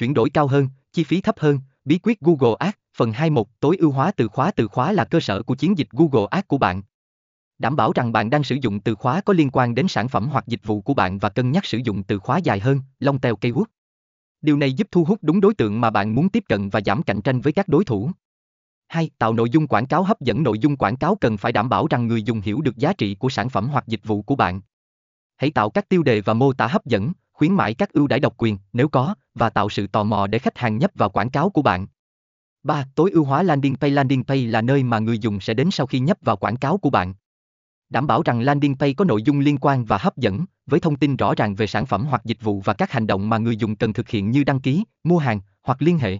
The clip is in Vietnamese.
chuyển đổi cao hơn, chi phí thấp hơn, bí quyết Google Ads, phần 21, tối ưu hóa từ khóa từ khóa là cơ sở của chiến dịch Google Ads của bạn. Đảm bảo rằng bạn đang sử dụng từ khóa có liên quan đến sản phẩm hoặc dịch vụ của bạn và cân nhắc sử dụng từ khóa dài hơn, long tail keyword. Điều này giúp thu hút đúng đối tượng mà bạn muốn tiếp cận và giảm cạnh tranh với các đối thủ. 2. Tạo nội dung quảng cáo hấp dẫn Nội dung quảng cáo cần phải đảm bảo rằng người dùng hiểu được giá trị của sản phẩm hoặc dịch vụ của bạn. Hãy tạo các tiêu đề và mô tả hấp dẫn, khuyến mãi các ưu đãi độc quyền nếu có và tạo sự tò mò để khách hàng nhấp vào quảng cáo của bạn. 3. Tối ưu hóa landing page Landing page là nơi mà người dùng sẽ đến sau khi nhấp vào quảng cáo của bạn. Đảm bảo rằng landing page có nội dung liên quan và hấp dẫn, với thông tin rõ ràng về sản phẩm hoặc dịch vụ và các hành động mà người dùng cần thực hiện như đăng ký, mua hàng hoặc liên hệ.